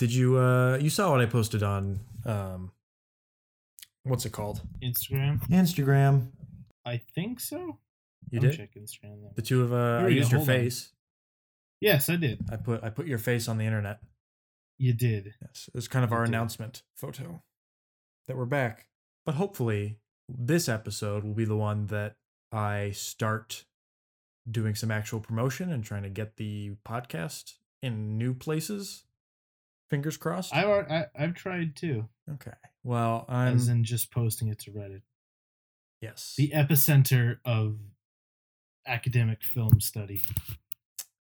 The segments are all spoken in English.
Did you uh you saw what I posted on um what's it called? Instagram. Instagram. I think so. You me did? check Instagram. Then. The two of uh Here I go, used your hold on. face. Yes, I did. I put I put your face on the internet. You did. Yes. It was kind of You our did. announcement photo that we're back. But hopefully this episode will be the one that I start doing some actual promotion and trying to get the podcast in new places. Fingers crossed. I've I, I've tried too, okay. Well, I'm as in just posting it to Reddit, yes. the epicenter of academic film study.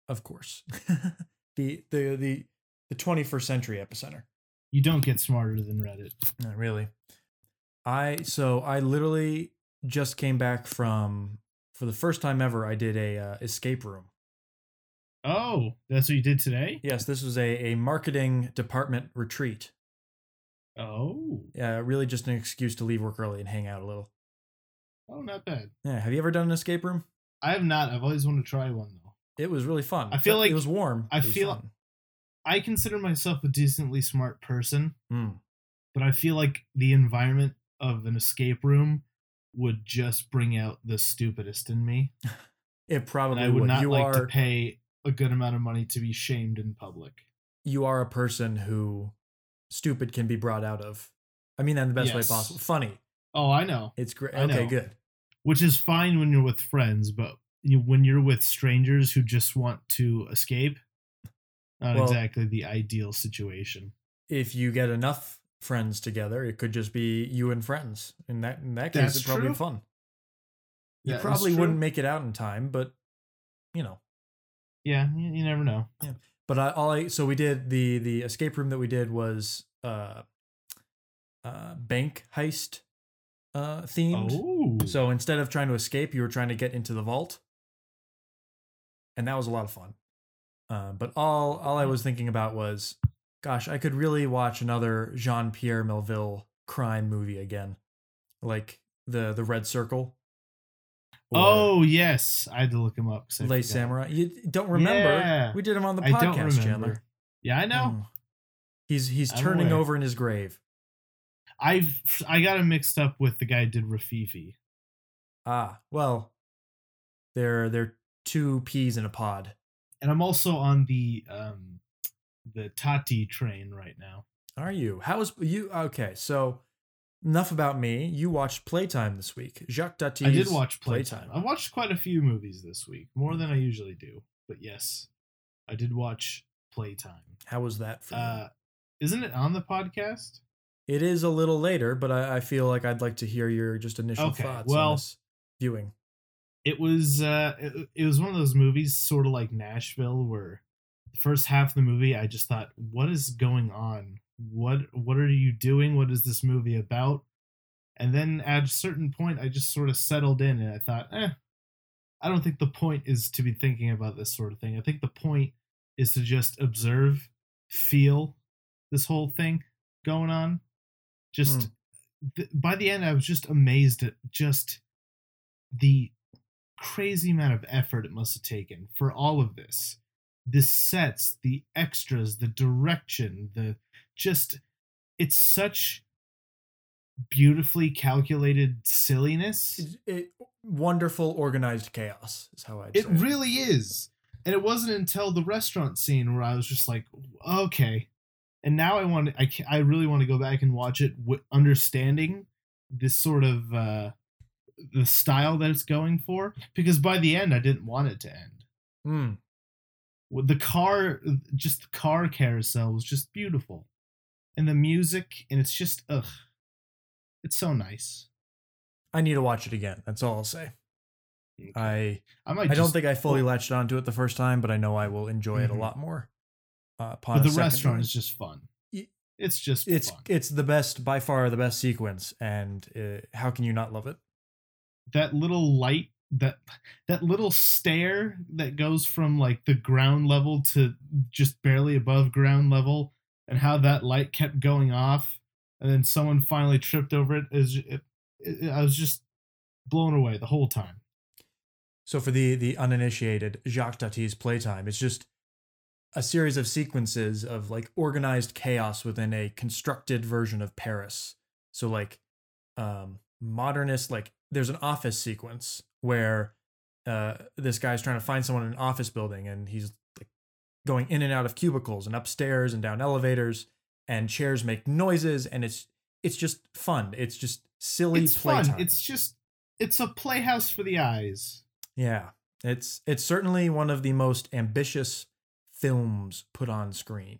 Of course. the the the the 21st century epicenter. You don't get smarter than Reddit. Not really. I so I literally just came back from for the first time ever I did a uh, escape room. Oh, that's what you did today. Yes, this was a a marketing department retreat. Oh, Yeah, really just an excuse to leave work early and hang out a little. oh, not bad. Yeah, have you ever done an escape room? I have not. I've always wanted to try one though. It was really fun. I feel like- it was warm. I was feel- fun. I consider myself a decently smart person, Mm. but I feel like the environment of an escape room would just bring out the stupidest in me. It And probably I would would. not You like are to pay a good amount of money to be shamed in public. you are a person who stupid can be brought out of. I mean that in the best way possible. Funny. Oh, I know. It's great. Okay, know. good. Which is fine when you're with friends, but you, when you're with strangers who just want to escape, not Well- exactly the ideal situation. If you get enough friends together, it could just be you and friends. In that in that case, That's it'd probably true. be fun. You That probably wouldn't make it out in time, but you know. Yeah, you, you never know. Yeah. But I all I so we did the the escape room that we did was uh uh bank heist uh themed. Oh, So instead of trying to escape, you were trying to get into the vault, and that was a lot of fun. Uh, but all all I was thinking about was, gosh, I could really watch another Jean Pierre Melville crime movie again, like the the Red Circle. Or oh yes, I had to look him up. I Les forgot. Samurai. You don't remember? Yeah. We did him on the I podcast, don't remember. Chandler. Yeah, I know. Oh. He's he's I'm turning aware. over in his grave. I've I got him mixed up with the guy who did Rififi. Ah, well, they're they're two peas in a pod. and I'm also on the um the Tati train right now. Are you? How is you? Okay, so enough about me. You watched Playtime this week. Jacques Tati. I did watch Playtime. I watched quite a few movies this week, more than I usually do. But yes, I did watch Playtime. How was that for you? Uh, isn't it on the podcast? It is a little later, but I, I feel like I'd like to hear your just initial Okay, thoughts well- on this viewing. It was uh, it, it was one of those movies, sort of like Nashville, where the first half of the movie, I just thought, "What is going on? What what are you doing? What is this movie about?" And then at a certain point, I just sort of settled in, and I thought, "Eh, I don't think the point is to be thinking about this sort of thing. I think the point is to just observe, feel this whole thing going on. Just th- by the end, I was just amazed at just the crazy amount of effort it must have taken for all of this. The sets, the extras, the direction, the just it's such beautifully calculated silliness. It, it, wonderful organized chaos is how I'd It it. really is. And it wasn't until the restaurant scene where I was just like, okay. And now I want I I really want to go back and watch it with understanding this sort of uh the style that it's going for because by the end I didn't want it to end. Mm. The car just the car carousel was just beautiful. And the music and it's just ugh. It's so nice. I need to watch it again. That's all I'll say. I I might I don't just- think I fully well- latched onto it the first time, but I know I will enjoy it a Mhm. lot more. Uh, but the restaurant viewing. is just fun. It's just it's fun. it's the best by far the best sequence, and uh, how can you not love it? that little light that that little stair that goes from like the ground level to just barely above ground level and how that light kept going off and then someone finally tripped over it is it, it, I was just blown away the whole time. So for the the uninitiated, Jacques Tati's playtime, it's just a series of sequences of like organized chaos within a constructed version of Paris. So like um modernist like there's an office sequence where uh this guy's trying to find someone in an office building and he's going in and out of cubicles and upstairs and down elevators and chairs make noises and it's it's just fun. It's just silly It's playtime. fun. It's just it's a playhouse for the eyes. Yeah, it's it's certainly one of the most ambitious films put on screen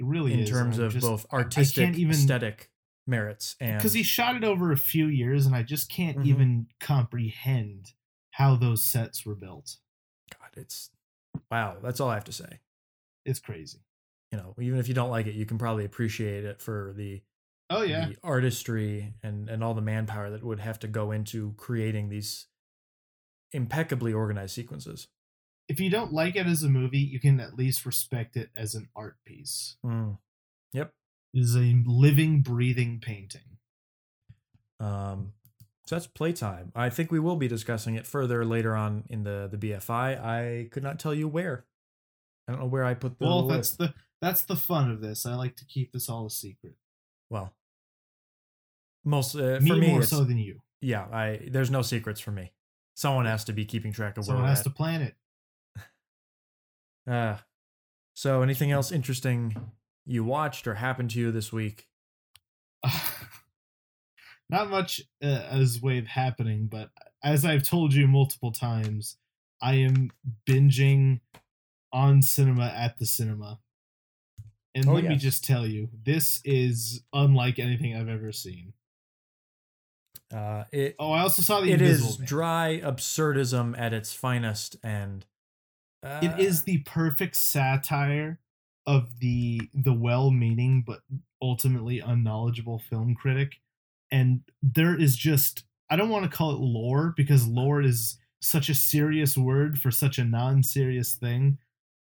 It really in is. terms I'm of just- both artistic, even- aesthetic merits and because he shot it over a few years, and I just can't Mhm. even comprehend how those sets were built. God, it's wow. That's all I have to say. It's crazy. You know, even if you don't like it, you can probably appreciate it for the Oh yeah, the artistry and and all the manpower that would have to go into creating these impeccably organized sequences. if you don't like it as a movie, you can at least respect it as an art piece. Mm. Yep. It is a living, breathing painting. Um, so that's playtime. I think we will be discussing it further later on in the the BFI. I could not tell you where. I don't know where I put the well, list. that's the that's the fun of this. I like to keep this all a secret. well. Most uh, me for me, more so than you. yeah. I there's no secrets for me. Someone has to be keeping track of where Someone has at. to plan it. Uh, so anything else interesting you watched or happened to you this week? Not much uh, as way of happening, but as I've told you multiple times, I am binging on cinema at the cinema. And Oh, let me just tell you, this is unlike anything I've ever seen. Uh, it Oh, I also saw the it Invisible is Man. dry absurdism at its finest, and uh, it is the perfect satire of the the well-meaning but ultimately unknowledgeable film critic and there is just i don't want to call it lore because lore is such a serious word for such a non-serious thing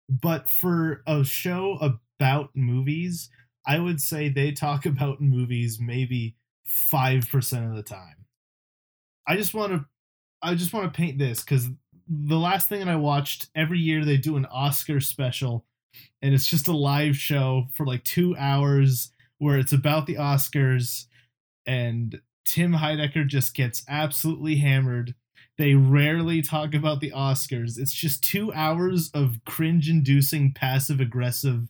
but for a show about movies i would say they talk about movies maybe 5% of the time i just want to i just want to paint this because the last thing that I watched every year they do an Oscar special and it's just a live show for like 2 hours where it's about the Oscars and Tim Heidecker just gets absolutely hammered. They rarely talk about the Oscars. It's just 2 hours of cringe-inducing passive aggressive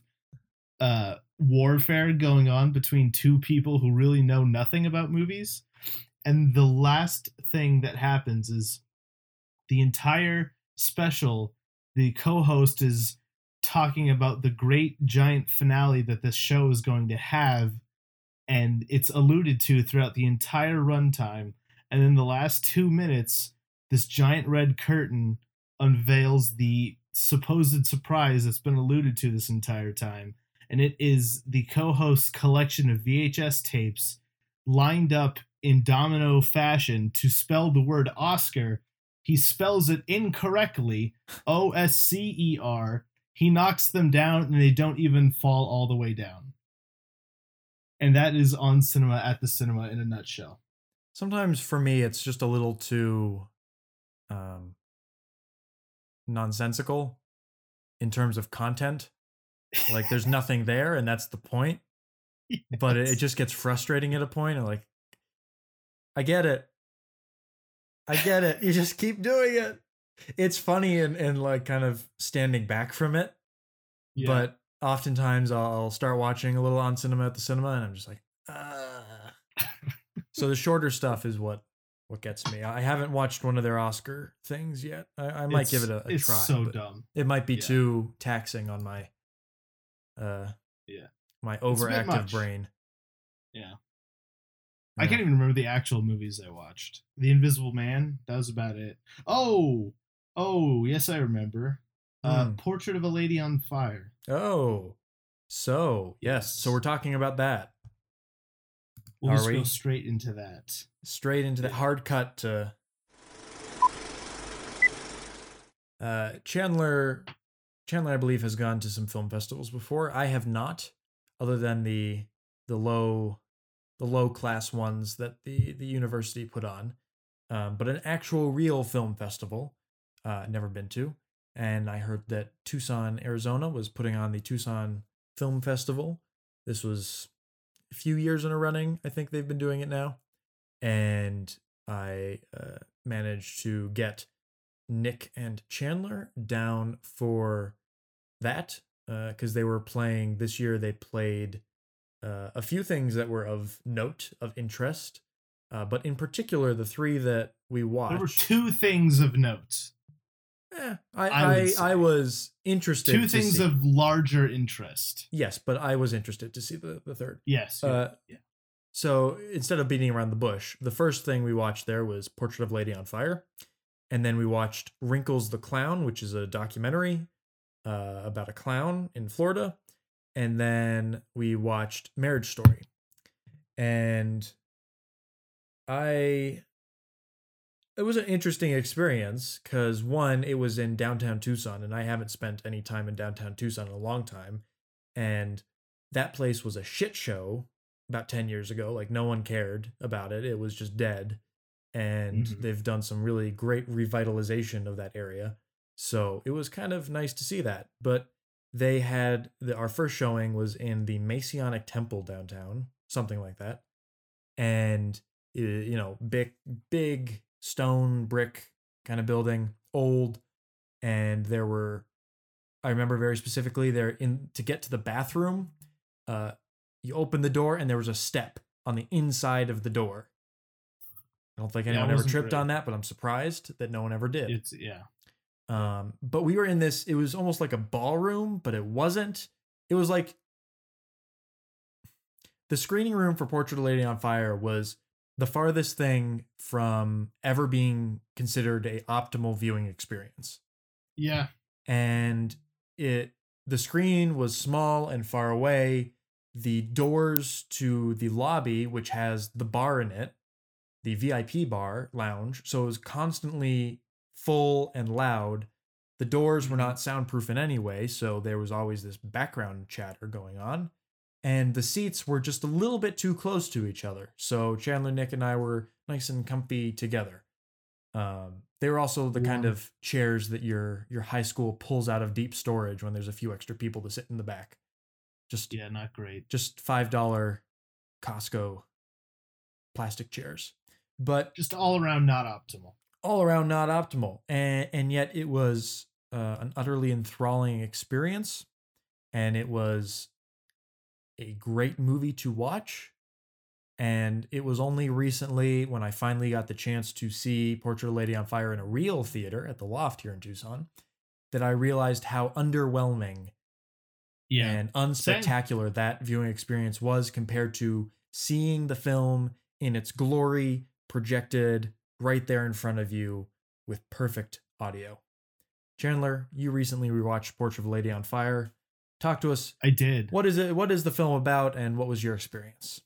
uh warfare going on between two people who really know nothing about movies. And the last thing that happens is the entire special, the co host is talking about the great giant finale that this show is going to have. And it's alluded to throughout the entire runtime. And in the last two minutes, this giant red curtain unveils the supposed surprise that's been alluded to this entire time. And it is the co host's collection of VHS tapes lined up in domino fashion to spell the word Oscar he spells it incorrectly O S C E R. He knocks them down and they don't even fall all the way down. And that is on cinema at the cinema in a nutshell. sometimes for me it's just a little too um nonsensical in terms of content. Like there's nothing there and that's the point. But it, it just gets frustrating at a point and like i get it. I get it. You just keep doing it. It's funny and, and like kind of standing back from it Yeah. but oftentimes I'll, I'll start watching a little on cinema at the cinema and i'm just like ah. so the shorter stuff is what what gets me i haven't watched one of their oscar things yet i, I might give it a, a it's try so dumb. it might be Yeah. too taxing on my uh Yeah. my overactive brain Yeah. I can't even remember the actual movies I watched. The Invisible Man, that was about it. Oh, oh, yes, I remember. Uh, Hmm. Portrait of a Lady on Fire. Oh, so yes. So we're talking about that. We'll Are just we? go straight into that. Straight into Yeah. hard cut to uh, Chandler. Chandler, I believe, has gone to some film festivals before. I have not, other than the the low the low class ones that the the university put on. Um, but an actual real film festival, uh, never been to. and I heard that Tucson, Arizona was putting on the Tucson Film Festival. This was few years in a running. I think they've been doing it now. And I uh, managed to get Nick and Chandler down for that because uh, they were playing this year. They played uh, a few things that were of note, of interest, uh, but in particular, the three that we watched. There were two things of note. Eh, I, I, I, I, was interested. Two things see. of larger interest. Yes, but I was interested to see the, the third. Yes. Uh, yeah. So instead of beating around the bush, the first thing we watched there was Portrait of Lady on Fire. And then we watched Wrinkles the Clown, which is a documentary uh, about a clown in Florida. And then we watched Marriage Story. And I it was an interesting experience because one, it was in downtown Tucson, and I haven't spent any time in downtown Tucson in a long time. And that place was a shit show about 10 years ago. Like, no one cared about it, it was just dead. And mm-hmm. they've done some really great revitalization of that area. So it was kind of nice to see that. But they had the, our first showing was in the Masonic Temple downtown, something like that. And, you know, big, big stone brick kind of building, old, and there were I remember very specifically there in to get to the bathroom, uh you open the door and there was a step on the inside of the door. I don't think anyone yeah, ever tripped great. on that, but I'm surprised that no one ever did. It's yeah. Um, but we were in this, it was almost like a ballroom, but it wasn't. It was like the screening room for Portrait of Lady on Fire was the farthest thing from ever being considered a optimal viewing experience. Yeah. And it the screen was small and far away. The doors to the lobby, which has the bar in it, the VIP bar lounge, so it was constantly full and loud. The doors were mm-hmm. not soundproof in any way, so there was always this background chatter going on and the seats were just a little bit too close to each other. So Chandler, Nick, and I were nice and comfy together. Um, they were also the kind of chairs that your your high school pulls out of deep storage when there's a few extra people to sit in the back. Just yeah, not great. Just five dollar Costco plastic chairs, but just all around not optimal. All around not optimal, and and yet it was uh, an utterly enthralling experience, and it was a great movie to watch. And it was only recently when I finally got the chance to see Portrait of a Lady on Fire in a real theater at the Loft here in Tucson that I realized how underwhelming yeah. and unspectacular Same. that viewing experience was compared to seeing the film in its glory projected right there in front of you with perfect audio. Chandler, you recently rewatched Portrait of a Lady on Fire. Talk to us. I did. What is it? What is the film about, and what was your experience?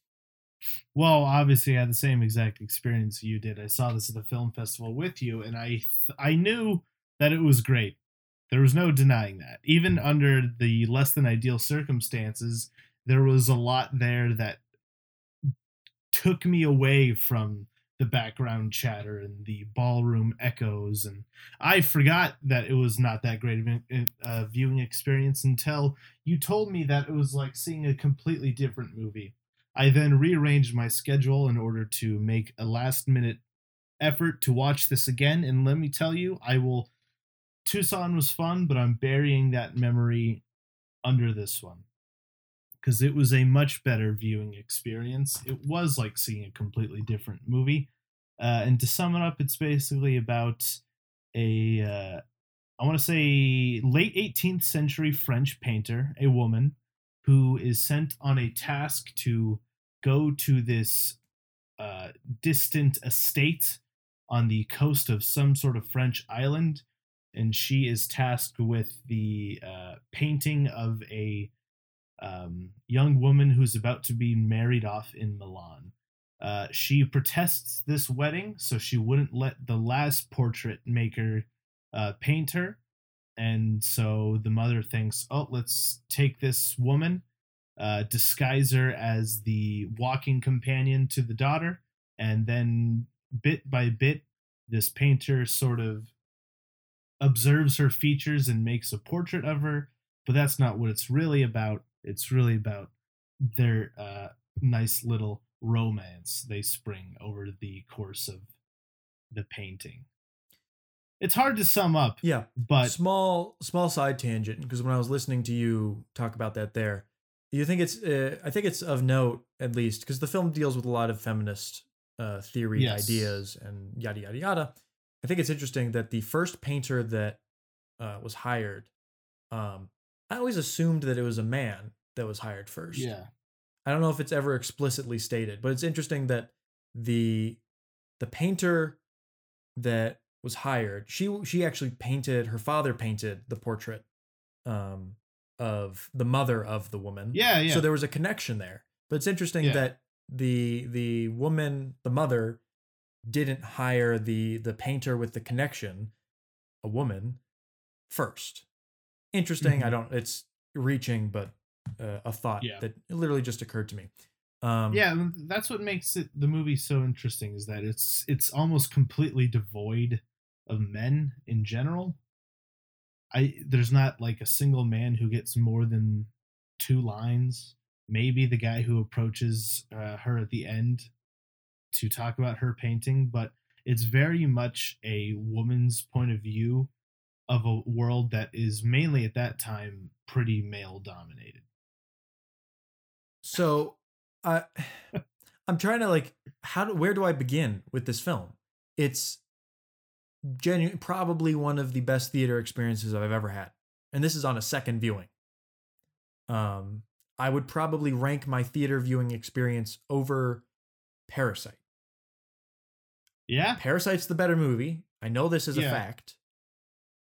Well, obviously, I had the same exact experience you did. I saw this at the film festival with you, and I I knew that it was great. There was no denying that. Even mm-hmm. under the less than ideal circumstances, there was a lot there that took me away from the background chatter and the ballroom echoes and i forgot that it was not that great of a viewing experience until you told me that it was like seeing a completely different movie. I then rearranged my schedule in order to make a last minute effort to watch this again and let me tell you i will tucson was fun but i'm burying that memory under this one because it was a much better viewing experience. It was like seeing a completely different movie. Uh, and to sum it up, it's basically about a, uh, I want to say, late 18th century French painter, a woman, who is sent on a task to go to this uh, distant estate on the coast of some sort of French island. And she is tasked with the uh, painting of a um, young woman who's about to be married off in Milan. Uh, she protests this wedding, so she wouldn't let the last portrait maker uh, paint her. And so the mother thinks, oh, let's take this woman, uh, disguise her as the walking companion to the daughter, and then bit by bit, this painter sort of observes her features and makes a portrait of her, but that's not what it's really about. It's really about their uh, nice little romance they spring over the course of the painting. It's hard to sum up, Yeah. but small small side tangent because when I was listening to you talk about that there, you think it's uh, I think it's of note at least because the film deals with a lot of feminist uh, theory Yes. ideas and yada yada yada. I think it's interesting that the first painter that uh, was hired, um, I always assumed that it was a man that was hired first. yeah, I don't know if it's ever explicitly stated, but it's interesting that the the painter that was hired, she she actually painted her father painted the portrait um of the mother of the woman. yeah, yeah. So there was a connection there. But it's interesting Yeah. that the the woman, the mother didn't hire the the painter with the connection, a woman first. Interesting. I Mhm. don't it's reaching but uh, a thought Yeah. that literally just occurred to me. Um yeah that's what makes it the movie so interesting is that it's it's almost completely devoid of men in general i there's not like a single man who gets more than two lines maybe the guy who approaches uh, her at the end to talk about her painting but it's very much a woman's point of view of a world that is mainly at that time pretty male dominated So, I I'm trying to like how do where do I begin with this film? It's genuine probably one of the best theater experiences I've ever had. And this is on a second viewing. Um I would probably rank my theater viewing experience over Parasite. yeah Parasite's the better movie. I know this is a fact.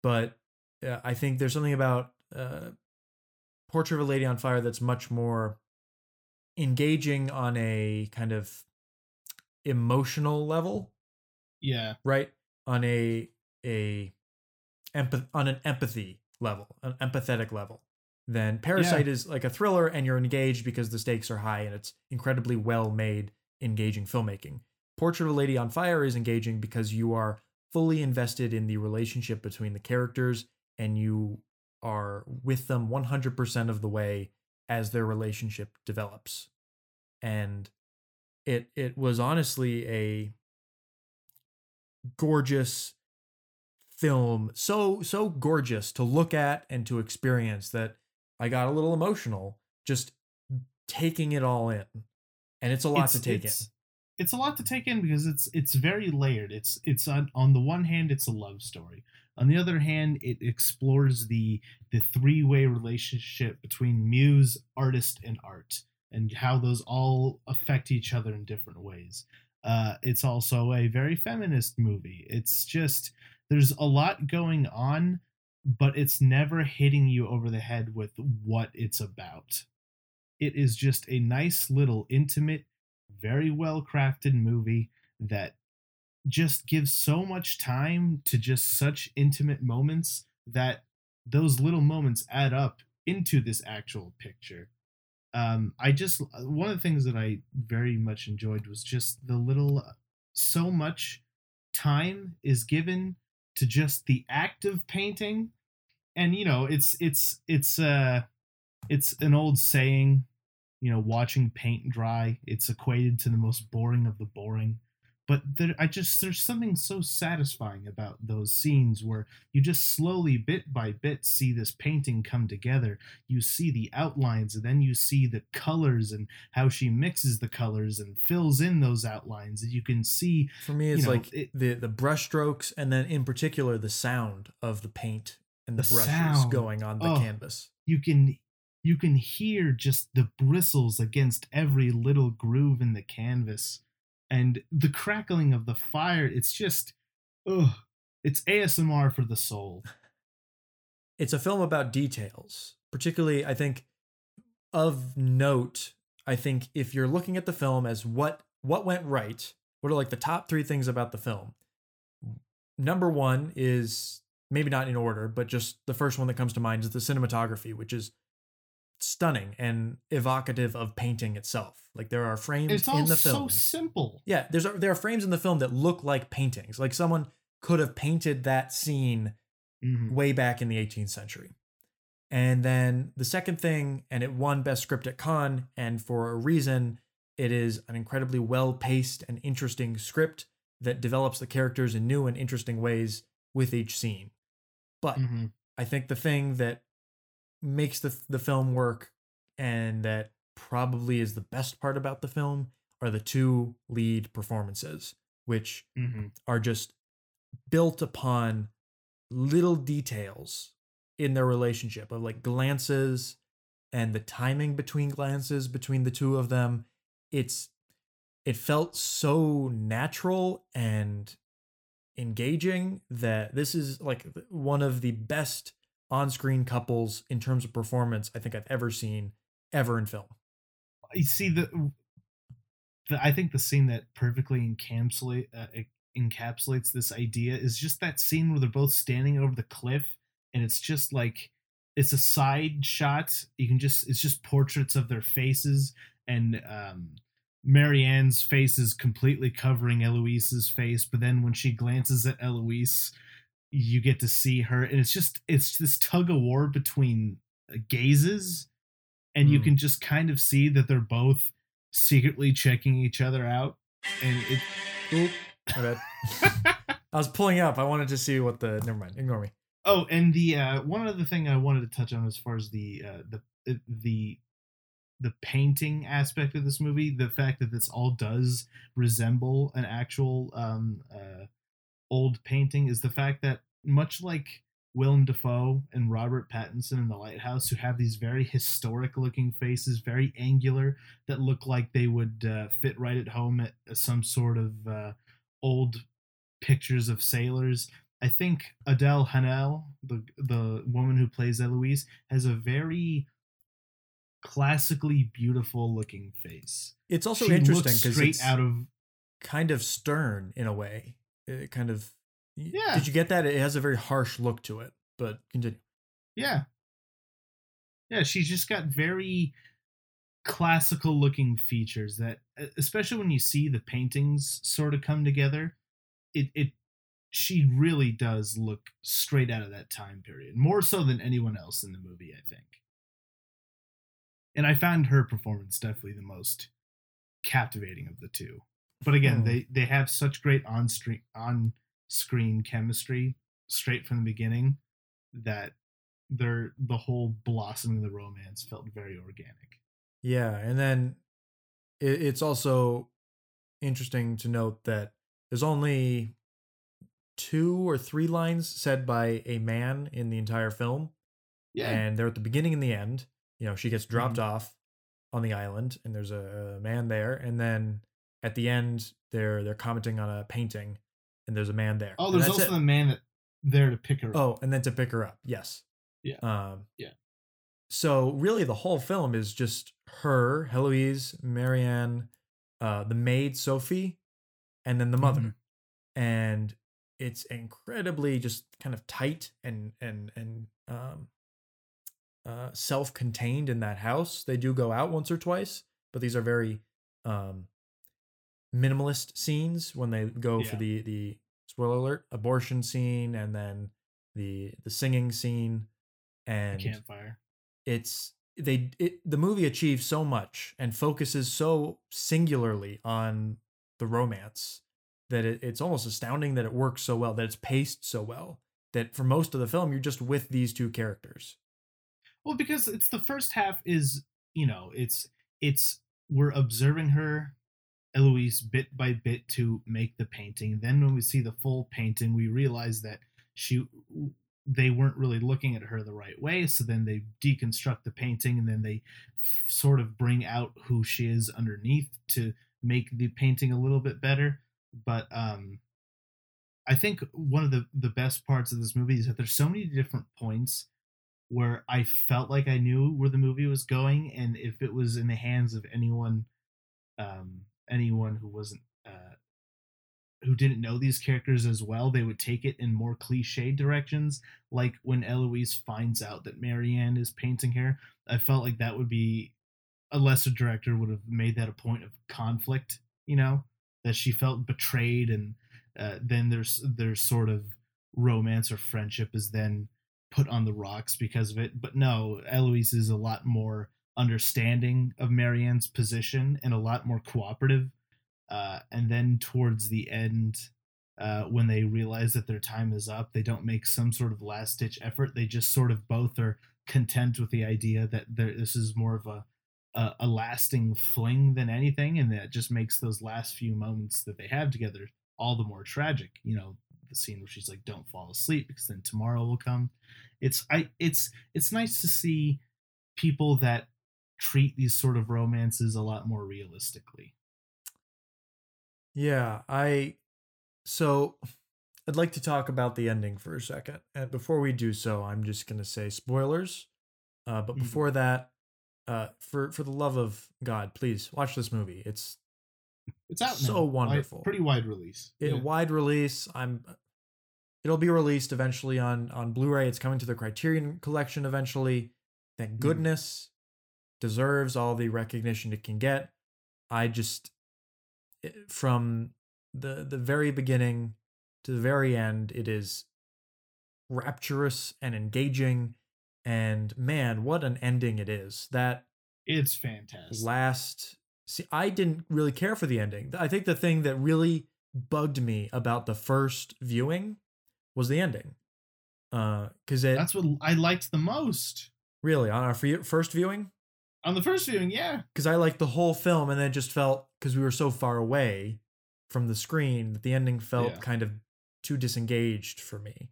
But uh, I think there's something about uh, Portrait of a Lady on Fire that's much more engaging on a kind of emotional level, yeah right? On a a empath- on an empathy level, an empathetic level. Then Parasite is like a thriller and you're engaged because the stakes are high and it's incredibly well made, engaging filmmaking. Portrait of a Lady on Fire is engaging because you are fully invested in the relationship between the characters and you are with them 100% of the way as their relationship develops. And it it was honestly a gorgeous film, so so gorgeous to look at and to experience that I got a little emotional just taking it all in. And it's a lot to take in. It's, a lot to take in because it's it's very layered. It's it's on on the one hand it's a love story. On the other hand, it explores the the three way relationship between muse, artist, and art, and how those all affect each other in different ways. Uh, it's also a very feminist movie. It's just there's a lot going on, but it's never hitting you over the head with what it's about. It is just a nice little intimate, very well crafted movie that just gives so much time to just such intimate moments that those little moments add up into this actual picture. Um, I just one of the things that I very much enjoyed was just the little so much time is given to just the act of painting and you know it's it's it's uh it's an old saying you know watching paint dry it's equated to the most boring of the boring but there i just there's something so satisfying about those scenes where you just slowly bit by bit see this painting come together you see the outlines and then you see the colors and how she mixes the colors and fills in those outlines and you can see For me, it's you know, like it- the the brush strokes, and then in particular the sound of the paint and the, The brushes sound. going on the Oh. canvas. you can you can hear just the bristles against every little groove in the canvas and the crackling of the fire it's just ugh it's asmr for the soul It's a film about details, particularly I think of note. I think if you're looking at the film as what what went right, what are like the top three things about the film? Number one is maybe not in order, but just the first one that comes to mind is the cinematography, which is stunning and evocative of painting itself. Like there are frames it's in the film. It's so simple Yeah, there's there are frames in the film that look like paintings. Like someone could have painted that scene Mhm. way back in the 18th century. And then the second thing, and it won Best Script at Cannes, and for a reason, it is an incredibly well paced and interesting script that develops the characters in new and interesting ways with each scene. But Mhm. I think the thing that makes the the film work and that probably is the best part about the film are the two lead performances, which Mhm. are just built upon little details in their relationship of like glances and the timing between glances between the two of them it's it felt so natural and engaging that this is like one of the best on-screen couples in terms of performance I think I've ever seen ever in film. you see the, the I think the scene that perfectly encapsulate uh, encapsulates this idea is just that scene where they're both standing over the cliff and it's just like it's a side shot you can just it's just portraits of their faces and um Marianne's face is completely covering Eloise's face but then when she glances at Eloise you get to see her and it's just it's this tug of war between uh, gazes and you Hmm. can just kind of see that they're both secretly checking each other out and it Oop. I was pulling up. I wanted to see what the never mind. Ignore me. oh and the uh one other thing i wanted to touch on as far as the uh the the the painting aspect of this movie the fact that this all does resemble an actual um uh old painting is the fact that much like Willem Dafoe and Robert Pattinson in The Lighthouse, who have these very historic looking faces, very angular, that look like they would uh, fit right at home at some sort of uh, old pictures of sailors. I think Adele Haenel, the the woman who plays Eloise, has a very classically beautiful looking face. It's also She interesting because straight it's out of kind of stern in a way. It kind of. Yeah. Did you get that? It has a very harsh look to it. But continue. Yeah. Yeah, she's just got very classical looking features that especially when you see the paintings sort of come together, it it she really does look straight out of that time period, more so than anyone else in the movie, I think. And I found her performance definitely the most captivating of the two. But again, Hmm. they they have such great on screen on screen chemistry straight from the beginning that their the whole blossoming of the romance felt very organic. Yeah, and then it, it's also interesting to note that there's only two or three lines said by a man in the entire film, Yeah. and they're at the beginning and the end. You know, she gets dropped mm-hmm. off on the island, and there's a, a man there, and then at the end, they're they're commenting on a painting, and there's a man there. oh, there's also it. the man that there to pick her up. Oh, and then to pick her up. Yes. Yeah. Um, Yeah. So really, the whole film is just her, Heloise, Marianne, uh, the maid Sophie, and then the mother, Mhm. and it's incredibly just kind of tight and and and um, uh, self-contained in that house. They do go out once or twice, but these are very um, minimalist scenes when they go for the the spoiler alert abortion scene and then the the singing scene the and campfire. it's they it, the movie achieves so much and focuses so singularly on the romance that it, it's almost astounding that it works so well that it's paced so well that for most of the film you're just with these two characters Well, because it's the first half is you know it's it's we're observing her Eloise bit by bit to make the painting. Then when we see the full painting, we realize that she they weren't really looking at her the right way. So then they deconstruct the painting and then they f- sort of bring out who she is underneath to make the painting a little bit better. But um I think one of the the best parts of this movie is that there's so many different points where I felt like I knew where the movie was going, and if it was in the hands of anyone, um, anyone who wasn't, uh, who didn't know these characters as well, they would take it in more cliche directions. Like when Eloise finds out that Marianne is painting her, I felt like that would be a lesser director would have made that a point of conflict. You know, that she felt betrayed, and uh, then there's there's sort of romance or friendship is then put on the rocks because of it. But no, Eloise is a lot more understanding of Marianne's position and a lot more cooperative. Uh, and then towards the end, uh, when they realize that their time is up, they don't make some sort of last ditch effort. They just sort of both are content with the idea that this is more of a, a, a lasting fling than anything, and that just makes those last few moments that they have together all the more tragic. You know, the scene where she's like, "Don't fall asleep because then tomorrow will come." It's I it's it's nice to see people that treat these sort of romances a lot more realistically. Yeah, I so I'd like to talk about the ending for a second. And before we do so, I'm just going to say spoilers. Uh, but mm-hmm. before that, uh, for for the love of God, please watch this movie. It's it's out so now. wonderful, wide, pretty wide release. It, yeah. Wide release. I'm. It'll be released eventually on on Blu-ray. It's coming to the Criterion Collection eventually. Thank mm-hmm. goodness. Deserves all the recognition it can get. I just eh, from the the very beginning to the very end, it is rapturous and engaging. And man, what an ending it is! That it's fantastic. Last, see, I didn't really care for the ending. I think the thing that really bugged me about the first viewing was the ending. Uh, because that's what I liked the most. Really, on our first viewing. On the first viewing, yeah. Because I liked the whole film, and then it just felt because we were so far away from the screen that the ending felt yeah. kind of too disengaged for me.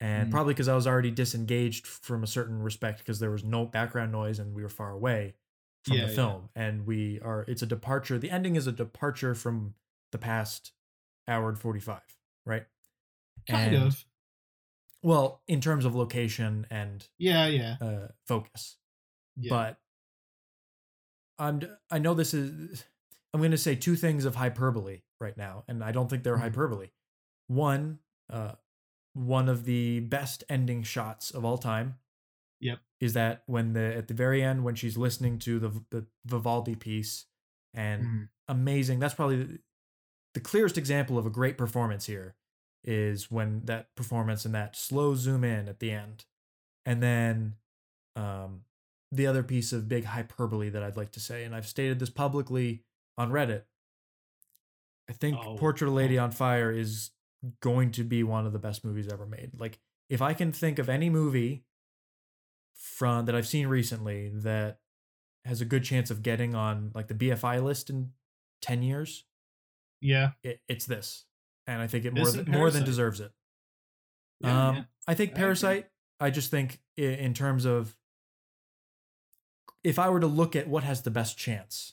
And mm. probably because I was already disengaged from a certain respect because there was no background noise and we were far away from yeah, the film. Yeah. And we are, it's a departure. The ending is a departure from the past hour and 45, right? Kind and, of. Well, in terms of location and yeah, yeah, uh, focus. Yeah. But I'm I know this is I'm going to say two things of hyperbole right now, and I don't think they're mm-hmm. hyperbole. One, uh, one of the best ending shots of all time. Yep. Is that when the at the very end when she's listening to the the Vivaldi piece and mm. amazing. That's probably the, the clearest example of a great performance here is when that performance and that slow zoom in at the end. And then um the other piece of big hyperbole that I'd like to say and I've stated this publicly on Reddit I think oh, Portrait of a Lady oh. on Fire is going to be one of the best movies ever made. Like if I can think of any movie from that I've seen recently that has a good chance of getting on like the BFI list in 10 years, yeah. It, it's this. And I think it more than, more than deserves it. Yeah, um yeah. I think Parasite I, I just think in terms of if I were to look at what has the best chance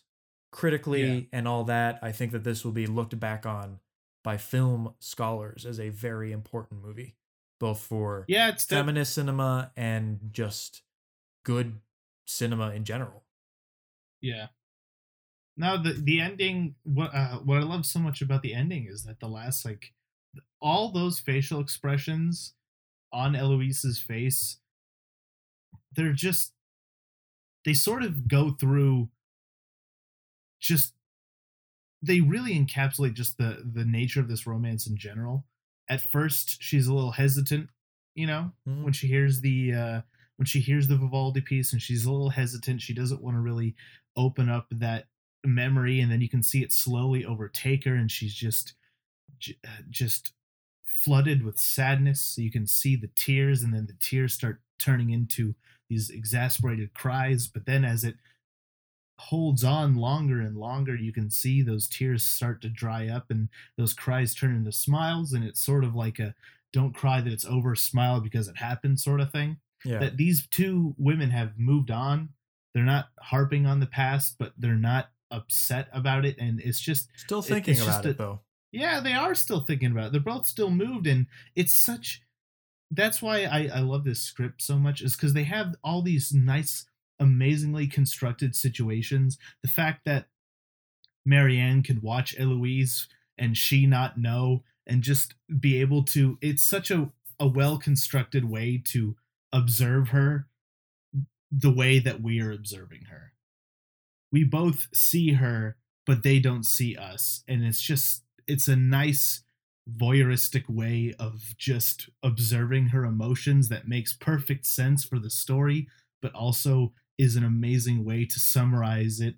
critically yeah. and all that, I think that this will be looked back on by film scholars as a very important movie, both for yeah, it's feminist cinema and just good cinema in general. Yeah. Now the the ending, what uh, what I love so much about the ending is that the last like all those facial expressions on Eloise's face, they're just they sort of go through just they really encapsulate just the the nature of this romance in general. At first, she's a little hesitant, you know, mm-hmm. when she hears the uh when she hears the Vivaldi piece and she's a little hesitant, she doesn't want to really open up that memory and then you can see it slowly overtake her and she's just uh, just flooded with sadness. So you can see the tears and then the tears start turning into these exasperated cries, but then as it holds on longer and longer, you can see those tears start to dry up and those cries turn into smiles. And it's sort of like a don't cry that it's over, smile because it happened sort of thing. Yeah. That these two women have moved on. They're not harping on the past, but they're not upset about it. And it's just still thinking it, about it, a, though. Yeah, they are still thinking about it. They're both still moved. And it's such that's why I, I love this script so much, is because they have all these nice amazingly constructed situations. The fact that Marianne could watch Eloise and she not know and just be able to it's such a, a well constructed way to observe her the way that we are observing her. We both see her, but they don't see us. And it's just it's a nice voyeuristic way of just observing her emotions that makes perfect sense for the story, but also is an amazing way to summarize it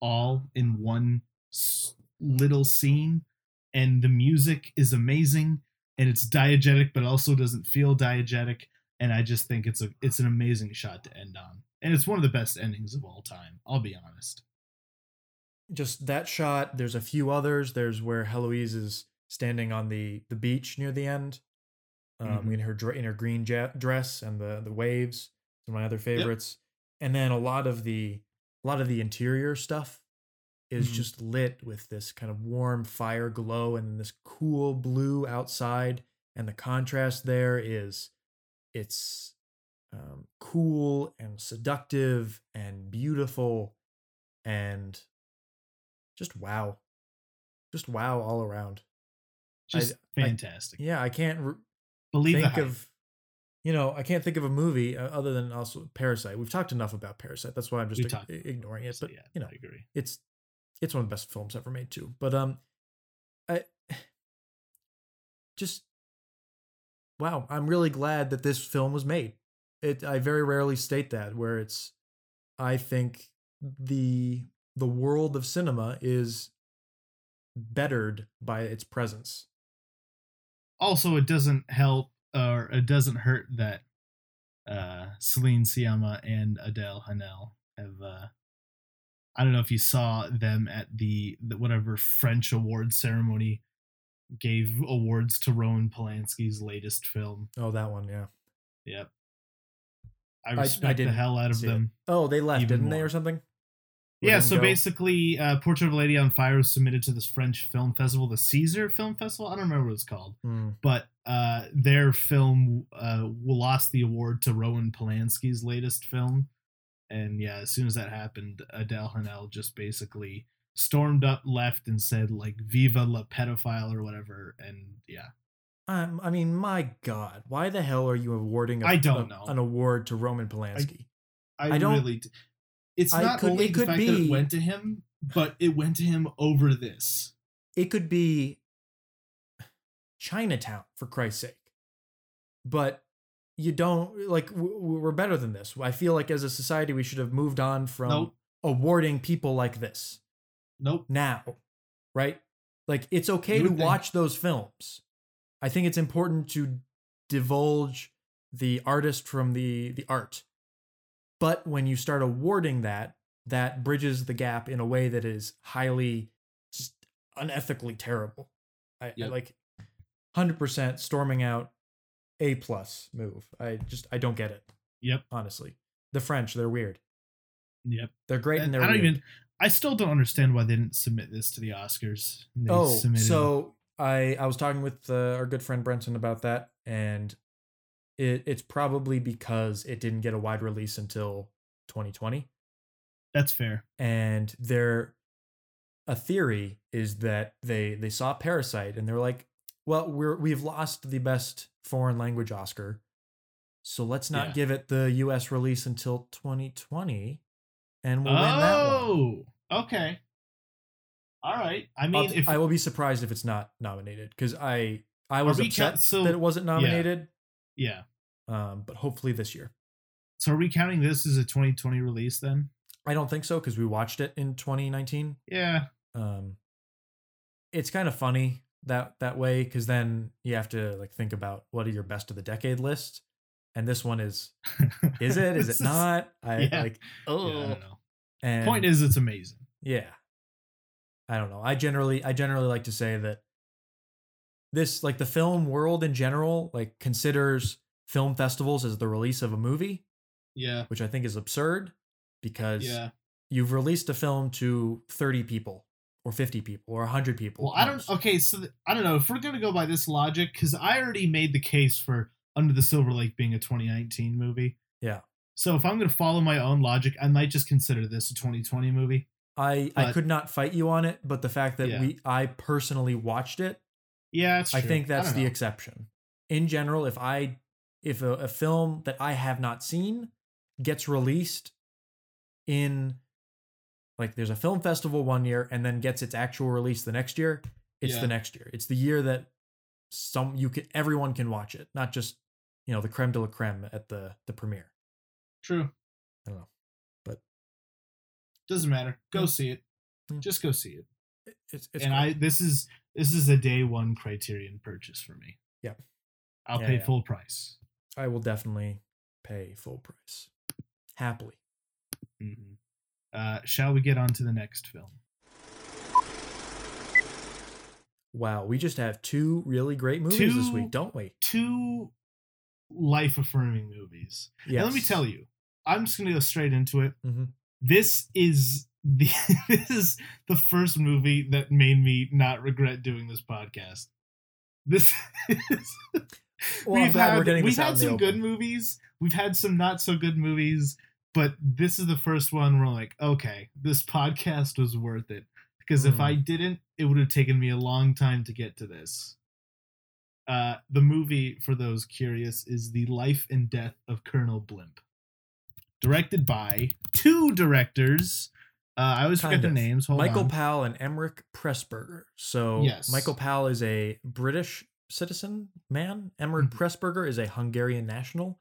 all in one little scene. And the music is amazing and it's diegetic, but also doesn't feel diegetic. And I just think it's a it's an amazing shot to end on. And it's one of the best endings of all time, I'll be honest. Just that shot. There's a few others. There's where Heloise is standing on the the beach near the end, um, Mhm. in her in her green ja- dress and the the waves. Some of my other favorites. And then a lot of the a lot of the interior stuff is Mhm. just lit with this kind of warm fire glow and this cool blue outside. And the contrast there is it's um, cool and seductive and beautiful and just wow. Just wow all around. I- Just I- fantastic. Yeah, I can't re- Believe think of you know i can't think of a movie uh, other than also parasite. We've talked enough about parasite. That's why i'm just talked- ignoring it but yeah, you know I agree. it's it's one of the best films ever made too. But um i just wow i'm really glad that this film was made. It i very rarely state that where it's i think the the world of cinema is bettered by its presence Also, it doesn't help or it doesn't hurt that uh Céline Sciamma and Adele Haenel have uh I don't know if you saw them at the, the whatever French award ceremony gave awards to Roman Polanski's latest film. oh that one yeah Yep. I I respect the hell out of see it. them. oh they left didn't they or something Yeah, so go? basically, uh, Portrait of a Lady on Fire was submitted to this French film festival, the Caesar Film Festival. I don't remember what it's called, Hmm. but uh, their film uh, lost the award to Roman Polanski's latest film. And yeah, as soon as that happened, Adele Haenel just basically stormed up, left, and said like "Viva la pedophile" or whatever. And yeah, Um, I mean, my God, why the hell are you awarding? A, I don't a- know. an award to Roman Polanski. I, I don't- really. It's I not could- only it the could fact that be- it went to him, but it went to him over this. it could be Chinatown for Christ's sake, but you don't like. We're better than this. I feel like as a society, we should have moved on from Nope. awarding people like this Nope. now, right? Like it's okay to think- watch those films. I think it's important to divulge the artist from the the art. But when you start awarding that, that bridges the gap in a way that is highly just unethically terrible. I, I like 100% storming out A plus move. I just I don't get it. Yep. Honestly. The French, they're weird. Yep. They're great and And they're I don't weird. even. I still don't understand why they didn't submit this to the Oscars. They oh, so I I was talking with uh, our good friend Brenton about that, and it it's probably because it didn't get a wide release until 2020, that's fair. and their a theory is that they they saw Parasite and they're like, well, we're we've lost the best foreign language Oscar, so let's not Yeah. give it the U.S. release until 2020, and we'll win that one. Oh, okay. All right. I mean, if I will be surprised if it's not nominated because I I was upset count- so- that it wasn't nominated. yeah. Um, but hopefully this year. So are we counting this as a 2020 release then? I don't think so because we watched it in 2019. Yeah. Um, it's kind of funny that that way because then you have to like think about what are your best of the decade list, and this one is is it is it not? I yeah. like Yeah, oh I don't know. and Point is, it's amazing. Yeah. I don't know. I generally I generally like to say that this like the film world in general like considers film festivals as the release of a movie, Yeah. which I think is absurd because Yeah. you've released a film to 30 people or 50 people or 100 people. Well, I don't. Okay, so th- I don't know if we're gonna go by this logic because I already made the case for Under the Silver Lake being a 2019 movie. Yeah. So if I'm gonna follow my own logic, I might just consider this a 2020 movie. I I could not fight you on it, but the fact that Yeah. we I personally watched it Yeah, I think that's don't the know. exception. In general, if I if a, a film that I have not seen gets released in like there's a film festival one year and then gets its actual release the next year, it's Yeah. the next year. It's the year that some you can everyone can watch it, not just you know the creme de la creme at the the premiere. True. I don't know, but Doesn't matter. Go Yeah. see it. Yeah. Just go see it. it- it's it's and. I this is this is a day one criterion purchase for me. Yeah. I'll Yeah, pay yeah. full price. I will definitely pay full price happily. hmm Uh, shall we get on to the next film? Wow, we just have two really great movies this week, don't we? Two life affirming movies. Yeah. Let me tell you, I'm just gonna go straight into it. Mhm. This is the this is the first movie that made me not regret doing this podcast. This is Well, we're getting we've had some good movies, we've had some not so good movies, but this is the first one where I'm like, okay, this podcast was worth it. Because if Mm. I didn't, it would have taken me a long time to get to this. Uh, the movie, for those curious, is The Life and Death of Colonel Blimp. Directed by two directors. Uh, I always forget Kind their names. Hold Michael on. Powell and Emeric Pressburger. So Yes. Michael Powell is a British citizen man. Emeric Mhm. Pressburger is a Hungarian national.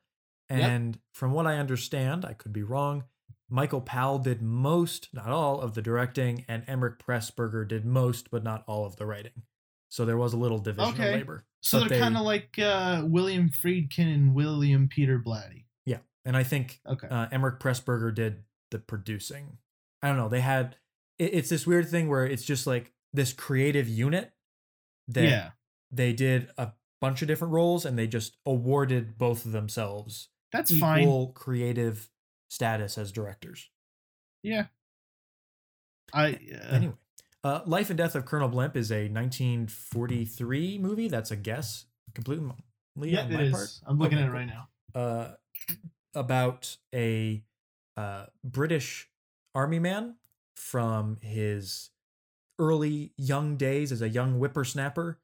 Yep. And from what I understand, I could be wrong. Michael Powell did most, not all, of the directing, and Emeric Pressburger did most, but not all of the writing. So there was a little division Okay. of labor. so they're they- kind of like uh, William Friedkin and William Peter Blatty. Yeah, and I think Okay. uh, Emeric Pressburger did the producing. I don't know. They had it, it's this weird thing where it's just like this creative unit that yeah. they did a bunch of different roles and they just awarded both of themselves That's equal fine. creative status as directors. Yeah. I uh, anyway, uh, Life and Death of Colonel Blimp is a 1943 movie. That's a guess, completely yeah, on it my is. part. I'm looking Okay, at it right now. uh, about a uh, British army man from his early young days as a young whippersnapper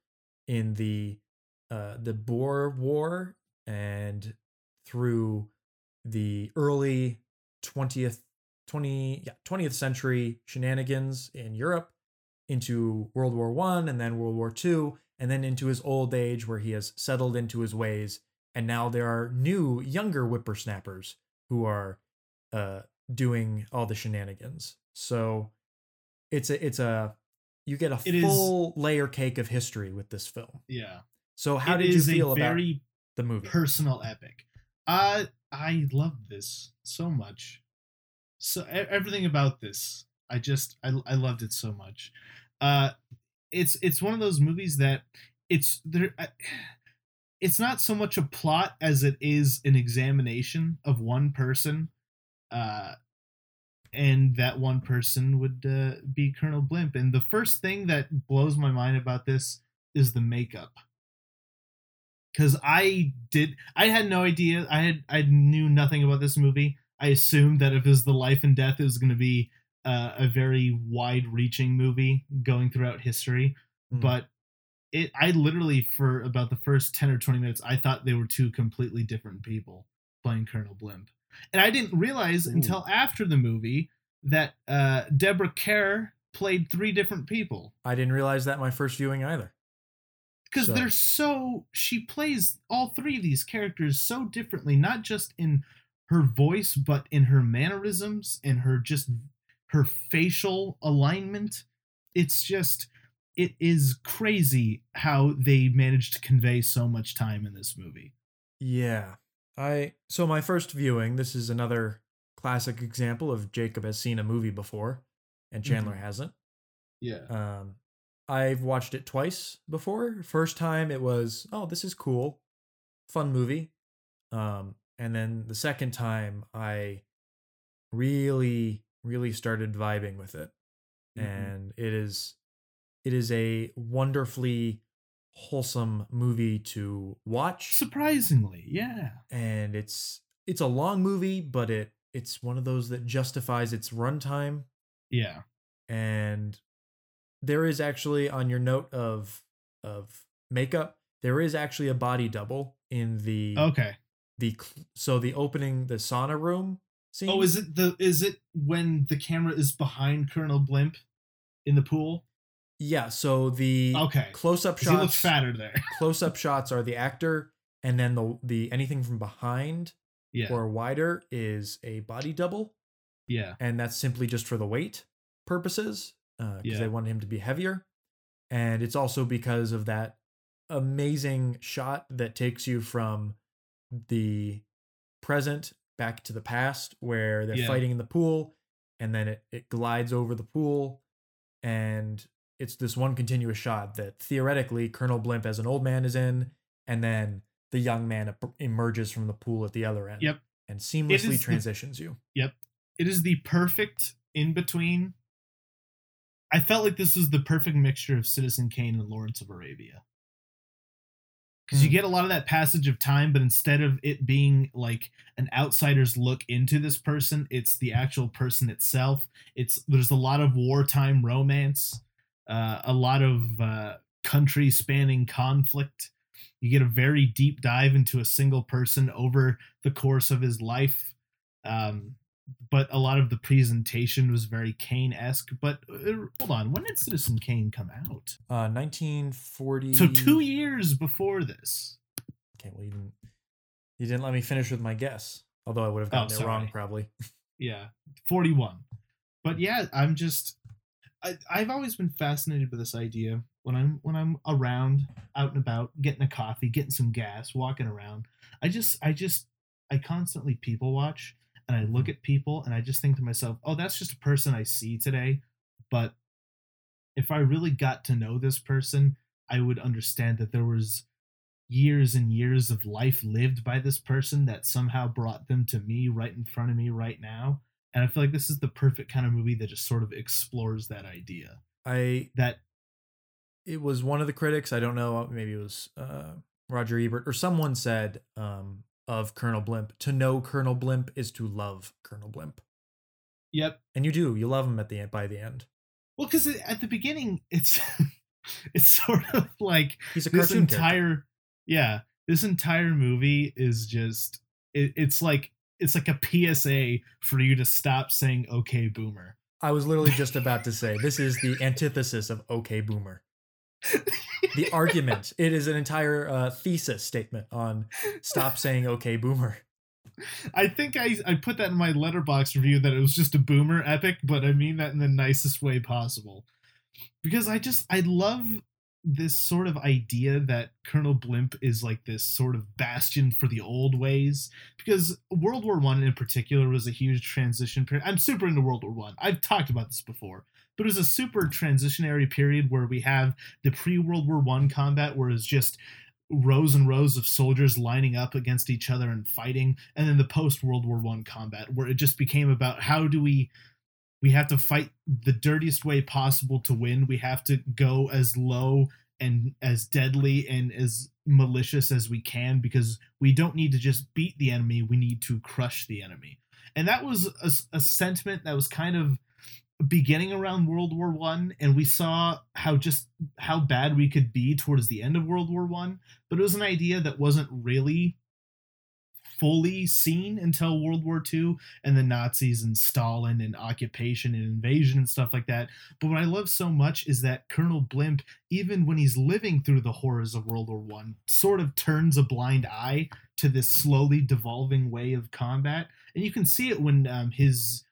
in the uh, the Boer War and through the early 20th 20 yeah 20th century shenanigans in Europe into World War 1 and then World War 2 and then into his old age where he has settled into his ways. And now there are new younger whippersnappers who are uh doing all the shenanigans so it's a it's a you get a It is- full layer cake of history with this film Yeah. so how It did you feel a about very the movie personal epic. Uh I love this so much. So everything about this, I just I I loved it so much. Uh it's it's one of those movies that it's there I- it's not so much a plot as it is an examination of one person uh and that one person would uh, be Colonel Blimp and the first thing that blows my mind about this is the makeup because I did I had no idea I had I knew nothing about this movie. I assumed that if it was the life and death, it was going to be uh, a very wide-reaching movie going throughout history. Mm. But it I literally for about the first ten or twenty minutes, I thought they were two completely different people playing Colonel Blimp, and I didn't realize Ooh. until after the movie that uh, Deborah Kerr played three different people i didn't realize that my first viewing either because So- they're so she plays all three of these characters so differently not just in her voice but in her mannerisms and her just her facial alignment it's just it is crazy how they managed to convey so much time in this movie Yeah. I so my first viewing, this is another classic example of Jacob has seen a movie before and Chandler hasn't. yeah Um I've watched it twice before. First time it was, oh, this is cool. Fun movie. Um and then the second time I really really started vibing with it. Mhm. And it is it is a wonderfully wholesome movie to watch. Surprisingly yeah. And it's it's a long movie but it it's one of those that justifies its runtime. Yeah. And there is actually on your note of of makeup there is actually a body double in the okay. the so the opening the sauna room oh, scene. oh is it the is it when the camera is behind colonel blimp in the pool Yeah, so the Okay. close up 'Cause he looks shots fatter there. close up shots are the actor and then the the anything from behind yeah. or wider is a body double yeah. and that's simply just for the weight purposes uh, because Yeah. they wanted him to be heavier and it's also because of that amazing shot that takes you from the present back to the past where they're Yeah. fighting in the pool and then it, it glides over the pool and it's this one continuous shot that theoretically colonel blimp as an old man is in and then the young man emerges from the pool at the other end Yep. and seamlessly the- transitions you Yep. It is the perfect in between. I felt like this was the perfect mixture of Citizen Kane and Lawrence of Arabia. Because you Hmm. get a lot of that passage of time, but instead of it being like an outsider's look into this person, it's the actual person itself. It's there's a lot of wartime romance, uh, a lot of uh, country spanning conflict. You get a very deep dive into a single person over the course of his life. Um, but a lot of the presentation was very Kane esque. But uh, hold on, when did Citizen Kane come out? uh 1940 So two years before this. Okay, well, you didn't, you didn't let me finish with my guess. Although I would have gotten Oh, it wrong, probably. Yeah, forty-one. But yeah, I'm just. I, I've always been fascinated by this idea when I'm when I'm around, out and about, getting a coffee, getting some gas, walking around. I just I just I constantly people watch and I look mm-hmm. at people and I just think to myself, oh, that's just a person I see today. But if I really got to know this person, I would understand that there was years and years of life lived by this person that somehow brought them to me right in front of me right now. And I feel like this is the perfect kind of movie that just sort of explores that idea. I That it was one of the critics. I don't know. Maybe it was uh, Roger Ebert or someone said um, of Colonel Blimp. To know Colonel Blimp is to love Colonel Blimp, yep. and you do. You love him at the end. By the end, Well, because at the beginning, it's it's sort of like he's a this cartoon character. entire yeah this entire movie is just it, it's like it's like a psa for you to stop saying okay boomer I was literally just about to say this is the antithesis of OK Boomer. The argument. It is an entire uh, thesis statement on stop saying OK Boomer. i think i i put that in my Letterboxd review that it was just a boomer epic but i mean that in the nicest way possible because i just i love this sort of idea that colonel blimp is like this sort of bastion for the old ways because world war one in particular was a huge transition period i'm super into world war one. I've talked about this before but it was a super transitionary period where we have the pre-world war one combat where it's just rows and rows of soldiers lining up against each other and fighting and then the post world war one combat where it just became about how do we we have to fight the dirtiest way possible to win. We have to go as low and as deadly and as malicious as we can because we don't need to just beat the enemy. We need to crush the enemy. And that was a, a sentiment that was kind of beginning around world war one and we saw how just how bad we could be towards the end of world war one but it was an idea that wasn't really fully seen until World War II and the Nazis and Stalin and occupation and invasion and stuff like that. But what I love so much is that Colonel Blimp, even when he's living through the horrors of World War One, sort of turns a blind eye to this slowly devolving way of combat. And you can see it when um, his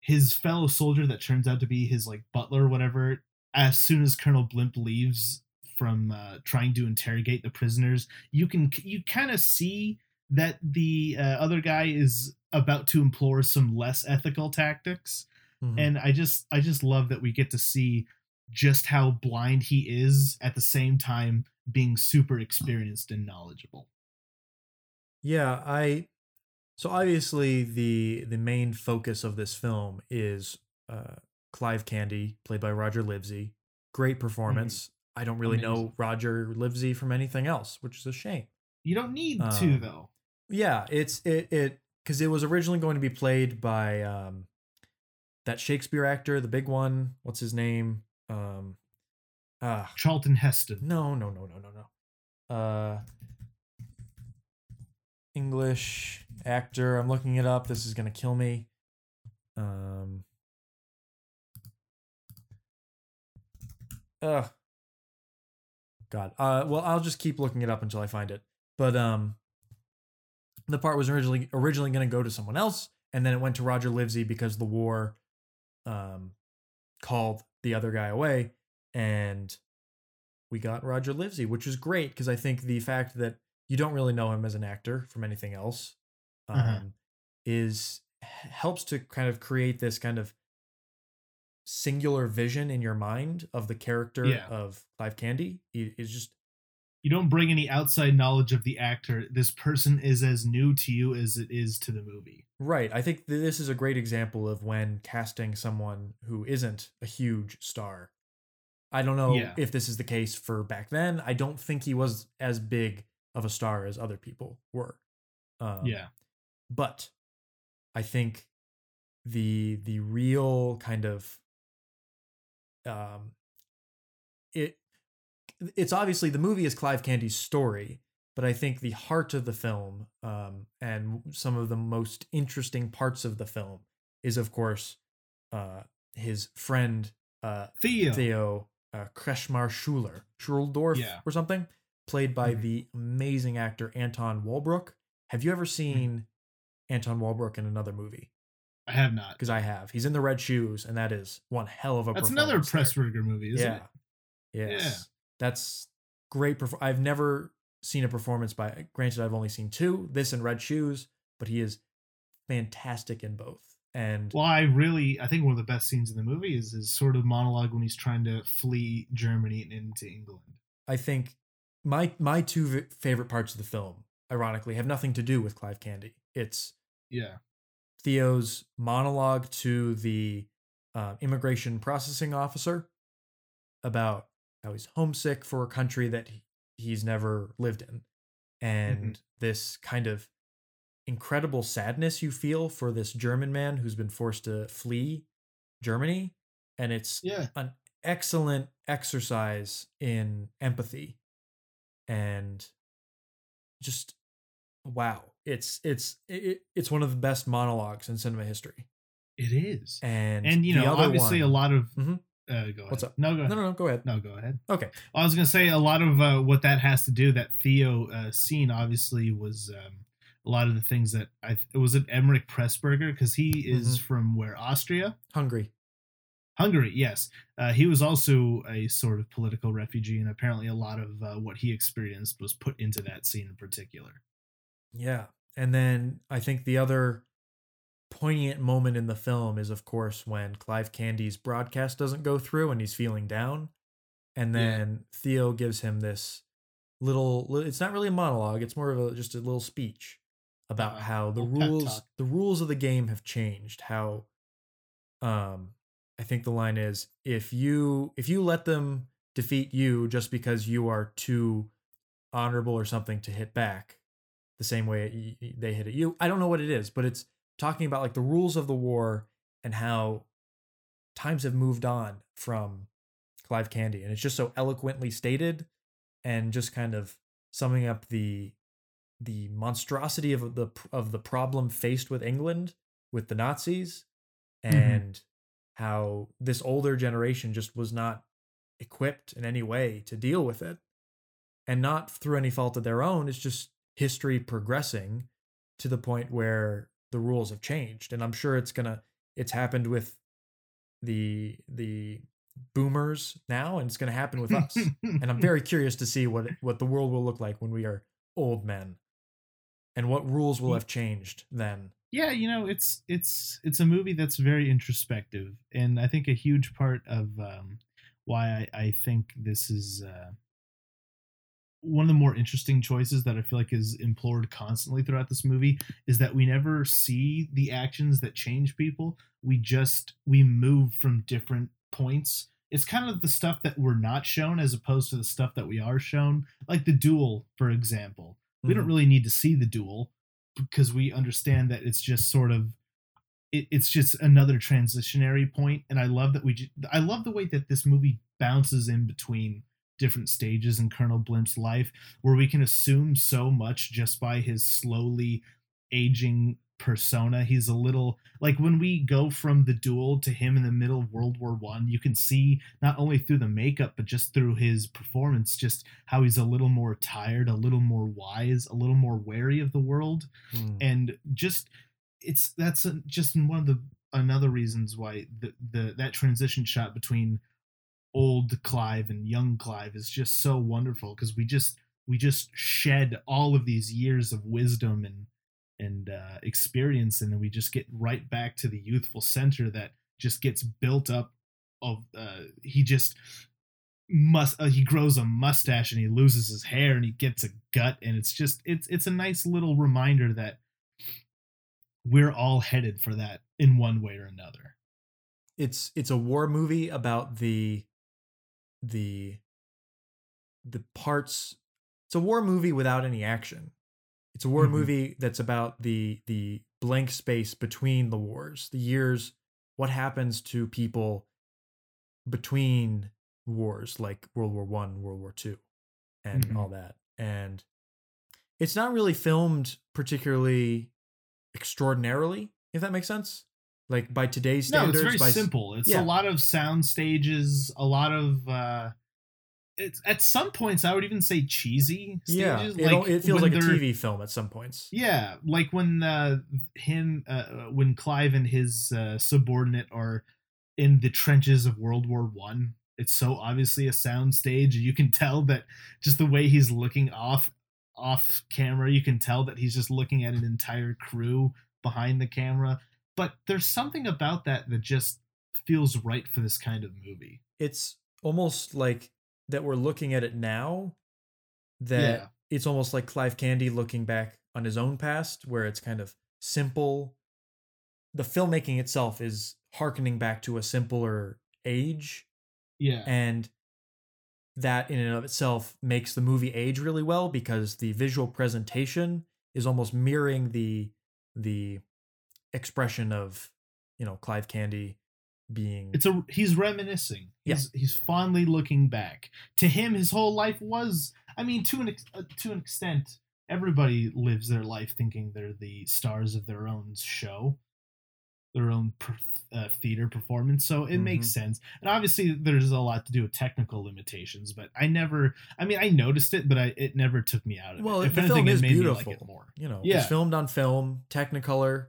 his fellow soldier that turns out to be his like butler or whatever, as soon as Colonel Blimp leaves from uh, trying to interrogate the prisoners, you can you kind of see that the uh, other guy is about to implore some less ethical tactics Mhm. and i just i just love that we get to see just how blind he is at the same time being super experienced and knowledgeable Yeah, I so obviously the the main focus of this film is uh Clive Candy, played by Roger Livesey. Great performance. I don't really know Roger Livesey from anything else, which is a shame. you don't need to Um, though Yeah, it's it it because it was originally going to be played by um that Shakespeare actor, the big one. What's his name? Um ah charlton heston no no no no no no. Uh English actor. I'm looking it up. This is gonna kill me. Um uh God. Uh well I'll just keep looking it up until I find it. But um the part was originally originally gonna go to someone else, and then it went to Roger Livesey because the war um called the other guy away, and we got Roger Livesey, which was great because I think the fact that you don't really know him as an actor from anything else um, Uh-huh. is helps to kind of create this kind of singular vision in your mind of the character Yeah. of Clive Candy. He is just You don't bring any outside knowledge of the actor. This person is as new to you as it is to the movie. right. I think th- this is a great example of when casting someone who isn't a huge star. I don't know Yeah. if this is the case for back then. I don't think he was as big of a star as other people were. Um, yeah. but I think the the real kind of um it it's obviously the movie is Clive Candy's story, but I think the heart of the film um and some of the most interesting parts of the film is of course uh his friend uh Theo. Theo uh, Schuler, Schuldorf Yeah. or something, played by Mhm. the amazing actor Anton Walbrook. Have you ever seen Anton Walbrook in another movie? I have not. Because I have. He's in The Red Shoes, and that is one hell of a That's another there. Pressburger movie, isn't yeah. it? Yes. That's great. Perf- I've never seen a performance by, granted, I've only seen two, this and Red Shoes, but he is fantastic in both. And Well, I really, I think one of the best scenes in the movie is his sort of monologue when he's trying to flee Germany and into England. I think my my two v- favorite parts of the film, ironically, have nothing to do with Clive Candy. It's Yeah. Theo's monologue to the uh, immigration processing officer about how he's homesick for a country that he's never lived in, and this kind of incredible sadness you feel for this German man who's been forced to flee Germany, and it's Yeah. an excellent exercise in empathy and just wow it's it's it, it's one of the best monologues in cinema history It is. and And, you know, obviously one- a lot of. Mhm. Uh, go ahead. What's up? No, go no ahead. no no go ahead No, go ahead. okay I was gonna say a lot of uh, what that has to do. That Theo uh, scene obviously was um, a lot of the things that I it was it Emeric Pressburger because he is Mhm. from where Austria, Hungary. Hungary. Yes, uh, he was also a sort of political refugee, and apparently a lot of uh, what he experienced was put into that scene in particular. yeah and then i think the other poignant moment in the film is of course when clive candy's broadcast doesn't go through and he's feeling down. And Yeah. then theo gives him this little, it's not really a monologue it's more of a just a little speech about Uh, how the rules the rules of the game have changed how um i think the line is if you if you let them defeat you just because you are too honorable or something to hit back the same way they hit at you i don't know what it is but it's talking about like the rules of the war and how times have moved on from clive candy and it's just so eloquently stated and just kind of summing up the the monstrosity of the of the problem faced with England with the Nazis Mhm. and how this older generation just was not equipped in any way to deal with it and not through any fault of their own it's just history progressing to the point where the rules have changed and i'm sure it's gonna it's happened with the the boomers now and it's gonna happen with us and I'm very curious to see what what the world will look like when we are old men, and what rules will have changed then. yeah you know it's it's it's a movie that's very introspective and i think a huge part of um, why I, I think this is uh, one of the more interesting choices that i feel like is implored constantly throughout this movie is that we never see the actions that change people. We just we move from different points. It's kind of the stuff that we're not shown as opposed to the stuff that we are shown. Like the duel for example. We don't Mhm. really need to see the duel because we understand that it's just sort of it, it's just another transitionary point and i love that we i love the way that this movie bounces in between different stages in colonel blimp's life where we can assume so much just by his slowly aging persona. He's a little like when we go from the duel to him in the middle of World War One, you can see not only through the makeup but just through his performance, just how he's a little more tired, a little more wise, a little more wary of the world, Mm. and just it's that's a, just one of the another reasons why the, the that transition shot between old Clive and young Clive is just so wonderful because we just we just shed all of these years of wisdom and and uh, experience and then we just get right back to the youthful center that just gets built up of uh, he just must uh, he grows a mustache and he loses his hair and he gets a gut and it's just it's it's a nice little reminder that we're all headed for that in one way or another. It's it's a war movie about the the the parts it's a war movie without any action it's a war Mhm. movie that's about the the blank space between the wars the years what happens to people between wars like world war one world war two and Mhm. all that and it's not really filmed particularly extraordinarily if that makes sense like by today's standards. no it's very by simple it's yeah. a lot of sound stages a lot of uh it's at some points i would even say cheesy Yeah, stages it, al- it feels like a TV film at some points. Yeah, like when uh, him, uh, when Clive and his uh, subordinate are in the trenches of World War One. It's so obviously a sound stage. You can tell that just the way he's looking off off camera. You can tell that he's just looking at an entire crew behind the camera. But there's something about that that just feels right for this kind of movie. It's almost like that we're looking at it now. That Yeah. it's almost like Clive Candy looking back on his own past, where it's kind of simple. The filmmaking itself is harkening back to a simpler age, Yeah. and that in and of itself makes the movie age really well because the visual presentation is almost mirroring the the expression of you know Clive Candy being it's a he's reminiscing Yeah. he's he's fondly looking back to him his whole life was i mean to an ex- uh, to an extent everybody lives their life thinking they're the stars of their own show their own per, uh, theater performance so it makes Mm-hmm. sense and obviously there's a lot to do with technical limitations but i never i mean i noticed it but i it never took me out of Well, it if the anything film is like beautiful. it more you know Yeah. it's filmed on film technicolor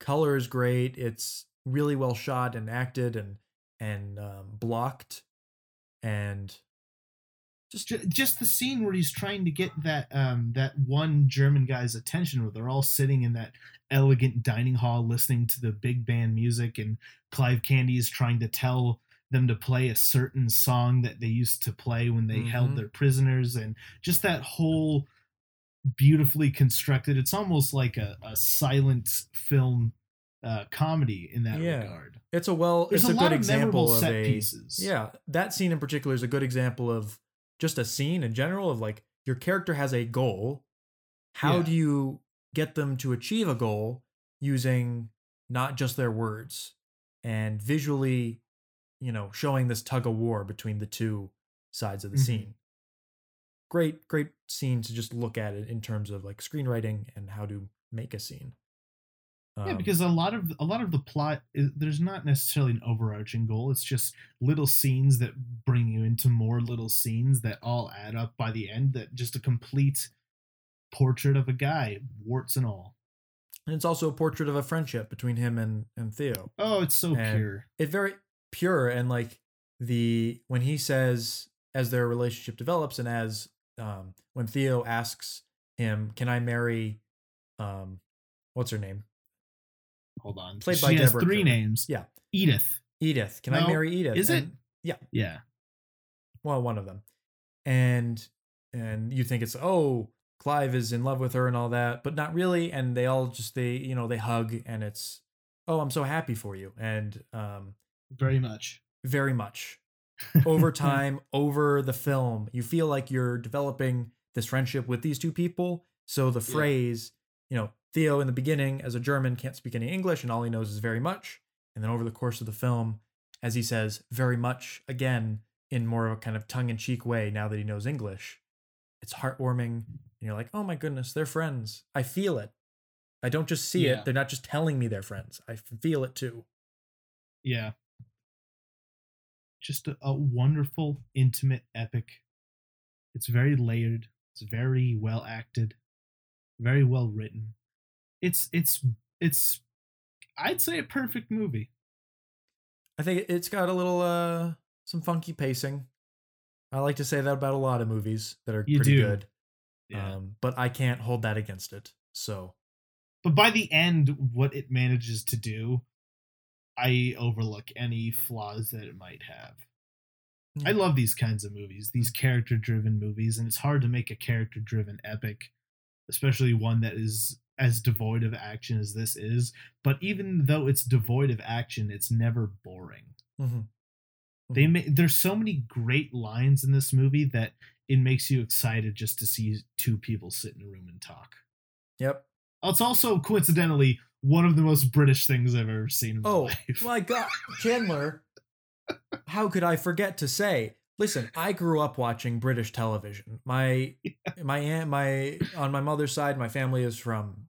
color is great it's really well shot and acted and and um, blocked and just just the scene where he's trying to get that um that one German guy's attention where they're all sitting in that elegant dining hall listening to the big band music and Clive Candy is trying to tell them to play a certain song that they used to play when they Mhm. held their prisoners and just that whole beautifully constructed it's almost like a, a silent film uh comedy in that Yeah. regard it's a well there's it's a, a, lot good of example of set a pieces yeah that scene in particular is a good example of just a scene in general of like your character has a goal how Yeah. do you get them to achieve a goal using not just their words and visually you know showing this tug of war between the two sides of the Mhm. scene great great scene to just look at it in terms of like screenwriting and how to make a scene. Yeah Um, because a lot of a lot of the plot is, there's not necessarily an overarching goal it's just little scenes that bring you into more little scenes that all add up by the end that just a complete portrait of a guy warts and all. And it's also a portrait of a friendship between him and and theo. Oh it's so And- pure. It very pure and like the when he says as their relationship develops and as um when Theo asks him, "Can I marry um what's her name? hold on Played she by has Deborah three Kerr. nays Yeah. edith Edith. Can I marry Edith?" is it? Yeah. yeah well, one of them. And and you think it's oh, Clive is in love with her and all that, but not really and they all just they, you know, they hug and it's oh, I'm so happy for you and um very much very much over time, over the film, you feel like you're developing this friendship with these two people. So the Yeah. phrase, you know, Theo in the beginning, as a German, can't speak any English, and all he knows is very much. And then over the course of the film, as he says very much again in more of a kind of tongue in cheek way, now that he knows English, it's heartwarming. And you're like, oh my goodness, they're friends. I feel it. I don't just see Yeah. it. They're not just telling me they're friends. I feel it too. Yeah. Just a, a wonderful, intimate epic. It's very layered. It's very well acted, very well written. It's it's it's I'd say a perfect movie. I think it's got a little uh some funky pacing. I like to say that about a lot of movies that are You pretty do. good. Um, but I can't hold that against it. So but by the end, what it manages to do, I overlook any flaws that it might have. I love these kinds of movies, these character driven movies, and it's hard to make a character driven epic, especially one that is as devoid of action as this is. But even though it's devoid of action, it's never boring. Mhm. They Mhm. ma- there's so many great lines in this movie that it makes you excited just to see two people sit in a room and talk. Yep. It's also coincidentally one of the most British things I've ever seen in my Oh life. my god, Chandler. How could I forget to say? Listen, I grew up watching British television. My my aunt, my on my mother's side, my family is from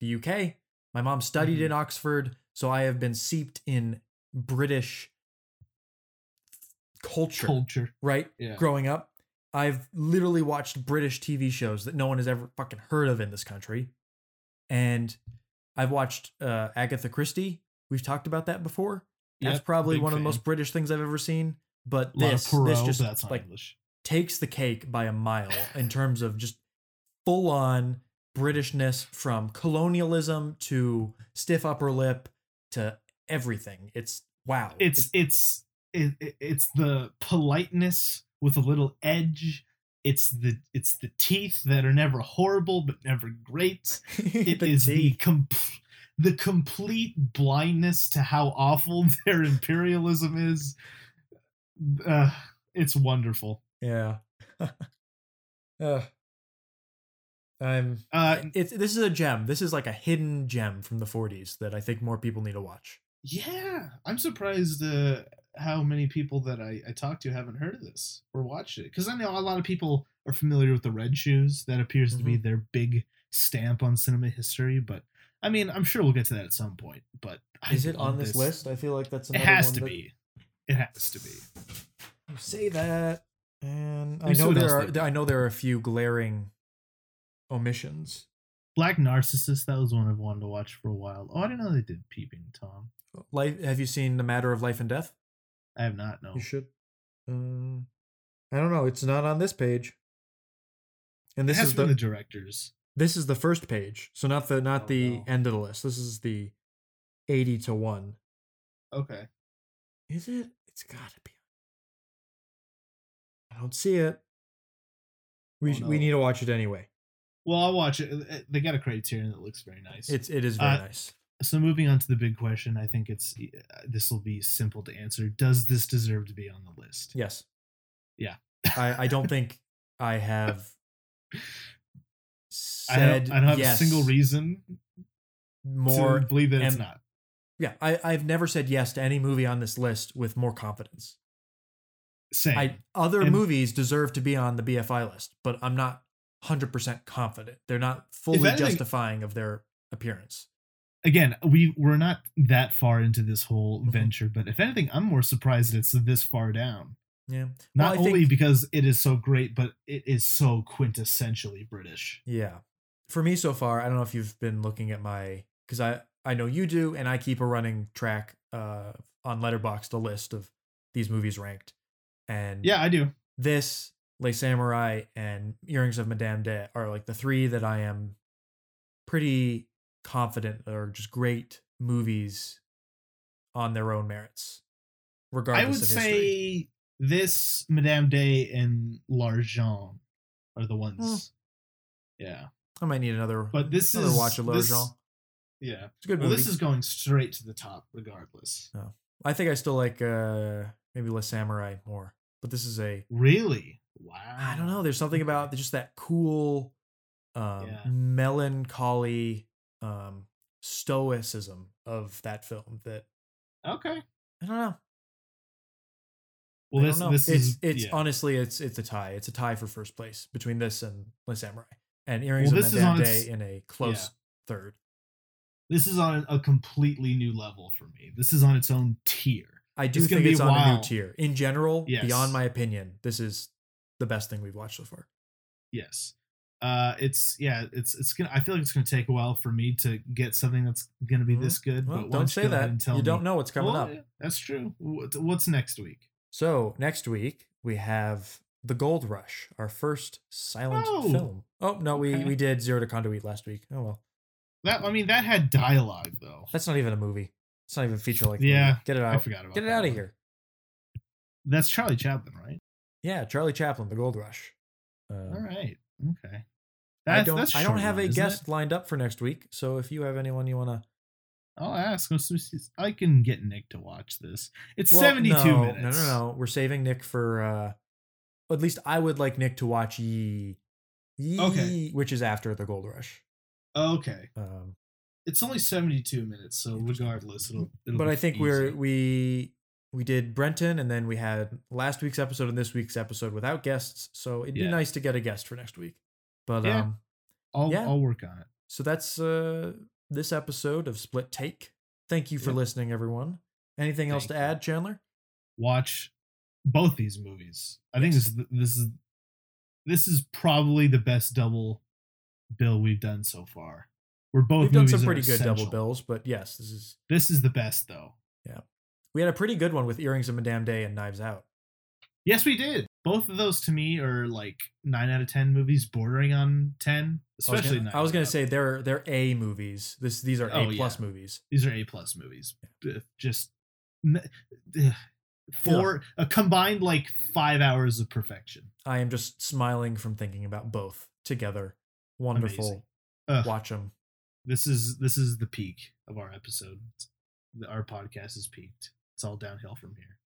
the UK. My mom studied Mhm. in Oxford, so I have been seeped in British culture, Culture. right? Yeah. Growing up, I've literally watched British TV shows that no one has ever fucking heard of in this country. And I've watched uh, Agatha Christie. We've talked about that before. That's Yep, probably one of the most British things I've ever seen. But this, Poirot, this just that's like English. takes the cake by a mile in terms of just full on Britishness from colonialism to stiff upper lip to everything. It's wow. it's it's it, it- it's the politeness with a little edge it's the it's the teeth that are never horrible but never great It is the the tea. com- the complete blindness to how awful their imperialism is uh, it's wonderful Yeah. uh, I'm. uh It's this is a gem. This is like a hidden gem from the 40s that I think more people need to watch. yeah i'm surprised uh how many people that I, I talked to haven't heard of this or watched it because i know a lot of people are familiar with the red shoes that appears to be mm-hmm. their big stamp on cinema history but i mean i'm sure we'll get to that at some point but I Is it on this, list? I feel like that's it has to that- be it has to be You say that, and I know there are. I know there are a few glaring omissions. Black Narcissus that was one i've wanted to watch for a while oh i didn't know they did peeping tom Life. Have you seen The Matter of Life and Death? I have not no You should. Um, I don't know. It's not on this page. And this is the, the directors this is the first page. So not the not Oh, the no. end of the list. This is the eighty to one. okay Is it? It's gotta be. I don't see it. We Oh, sh- we need to watch it anyway. well i'll watch it Uh, they got a criterion that looks very nice It's it is very Uh, nice. So moving on to the big question i think it's uh, this will be simple to answer does this deserve to be on the list Yes. Yeah. I I don't think I have I said don't, I don't have yes a single reason more. to believe that it's and- not Yeah, I I've never said yes to any movie on this list with more confidence. same I other And- movies deserve to be on the BFI list, but I'm not 100% confident. They're not fully anything- justifying of their appearance. Again we we're not that far into this whole Mhm. venture but if anything i'm more surprised that it's this far down Yeah. not Well, only think- because it is so great but it is so quintessentially british Yeah. For me so far, I don't know if you've been looking at my cuz I I know you do and I keep a running track uh on Letterboxd a list of these movies ranked. And yeah i do this Le Samouraï and Earrings of Madame De are like the three that I am pretty confident or just great movies on their own merits, regardless i would say this Madame de and l'argent are the ones. Yeah. I might need another, but this another is watch of this- yeah. It's good well movie. this is going straight to the top regardless. Oh, I think I still like uh maybe Le Samouraï more, but this is a really? Wow I don't know. There's something about just that cool, um, Yeah. melancholy, um, stoicism of that film that okay I don't know. well I this don't know. this it's is it's yeah. honestly it's it's a tie. It's a tie for first place between this and Le Samouraï and Well, Earrings this of is Madame on Day in a close yeah. third. this is on a completely new level for me. This is on its own tier. I do It's think it's on a new tier. In general, Yes. beyond my opinion, this is the best thing we've watched so far. Yes. Uh, it's yeah, it's it's gonna. I feel like it's gonna take a while for me to get something that's gonna be Mhm. this good. Well, but don't say that. and tell You don't know what's coming Well, up. yeah, That's true. What's next week? So next week we have The Gold Rush, our first silent Oh, film. Oh no, we okay. we did Zero de Conduite last week. Oh well, That I mean, that had dialogue though. that's not even a movie. It's not even feature like. Yeah, get it out. I forgot about Get it out of one. here. That's Charlie Chaplin, right? Yeah, Charlie Chaplin, The Gold Rush. Uh, All right. Okay. I don't. that's I don't have one, a guest it? lined up for next week. So if you have anyone you want to, I'll ask. I can get Nick to watch this. It's Well, 72 no, minutes. No, no, no. We're saving Nick for. uh At least I would like Nick to watch Ye. Ye, Okay. which is after the Gold Rush. Okay. Um, It's only 72 minutes, so regardless, it'll. it'll but be I think we're we we did Brenton, and then we had last week's episode and this week's episode without guests. So it'd be nice to get a guest for next week. But Yeah. um, I'll, yeah. I'll work on it. so that's uh this episode of Split Take. Thank you for listening, everyone. Anything else to you. add, Chandler? Watch both these movies. I think this is this is this is probably the best double bill we've done so far. We're both We've done some pretty good double bills, but yes, this is This is the best though. We had a pretty good one with Earrings of Madame de and Knives Out. Yes, we did. Both of those to me are like nine out of ten movies, bordering on ten. Especially I was gonna say they're they're A movies. This these are Oh, A plus yeah. movies. these are A plus movies. Ugh, Just ugh. four a combined like five hours of perfection. I am just smiling from thinking about both together. Wonderful. Watch them. This is this is the peak of our episode. Our podcast is peaked. It's all downhill from here.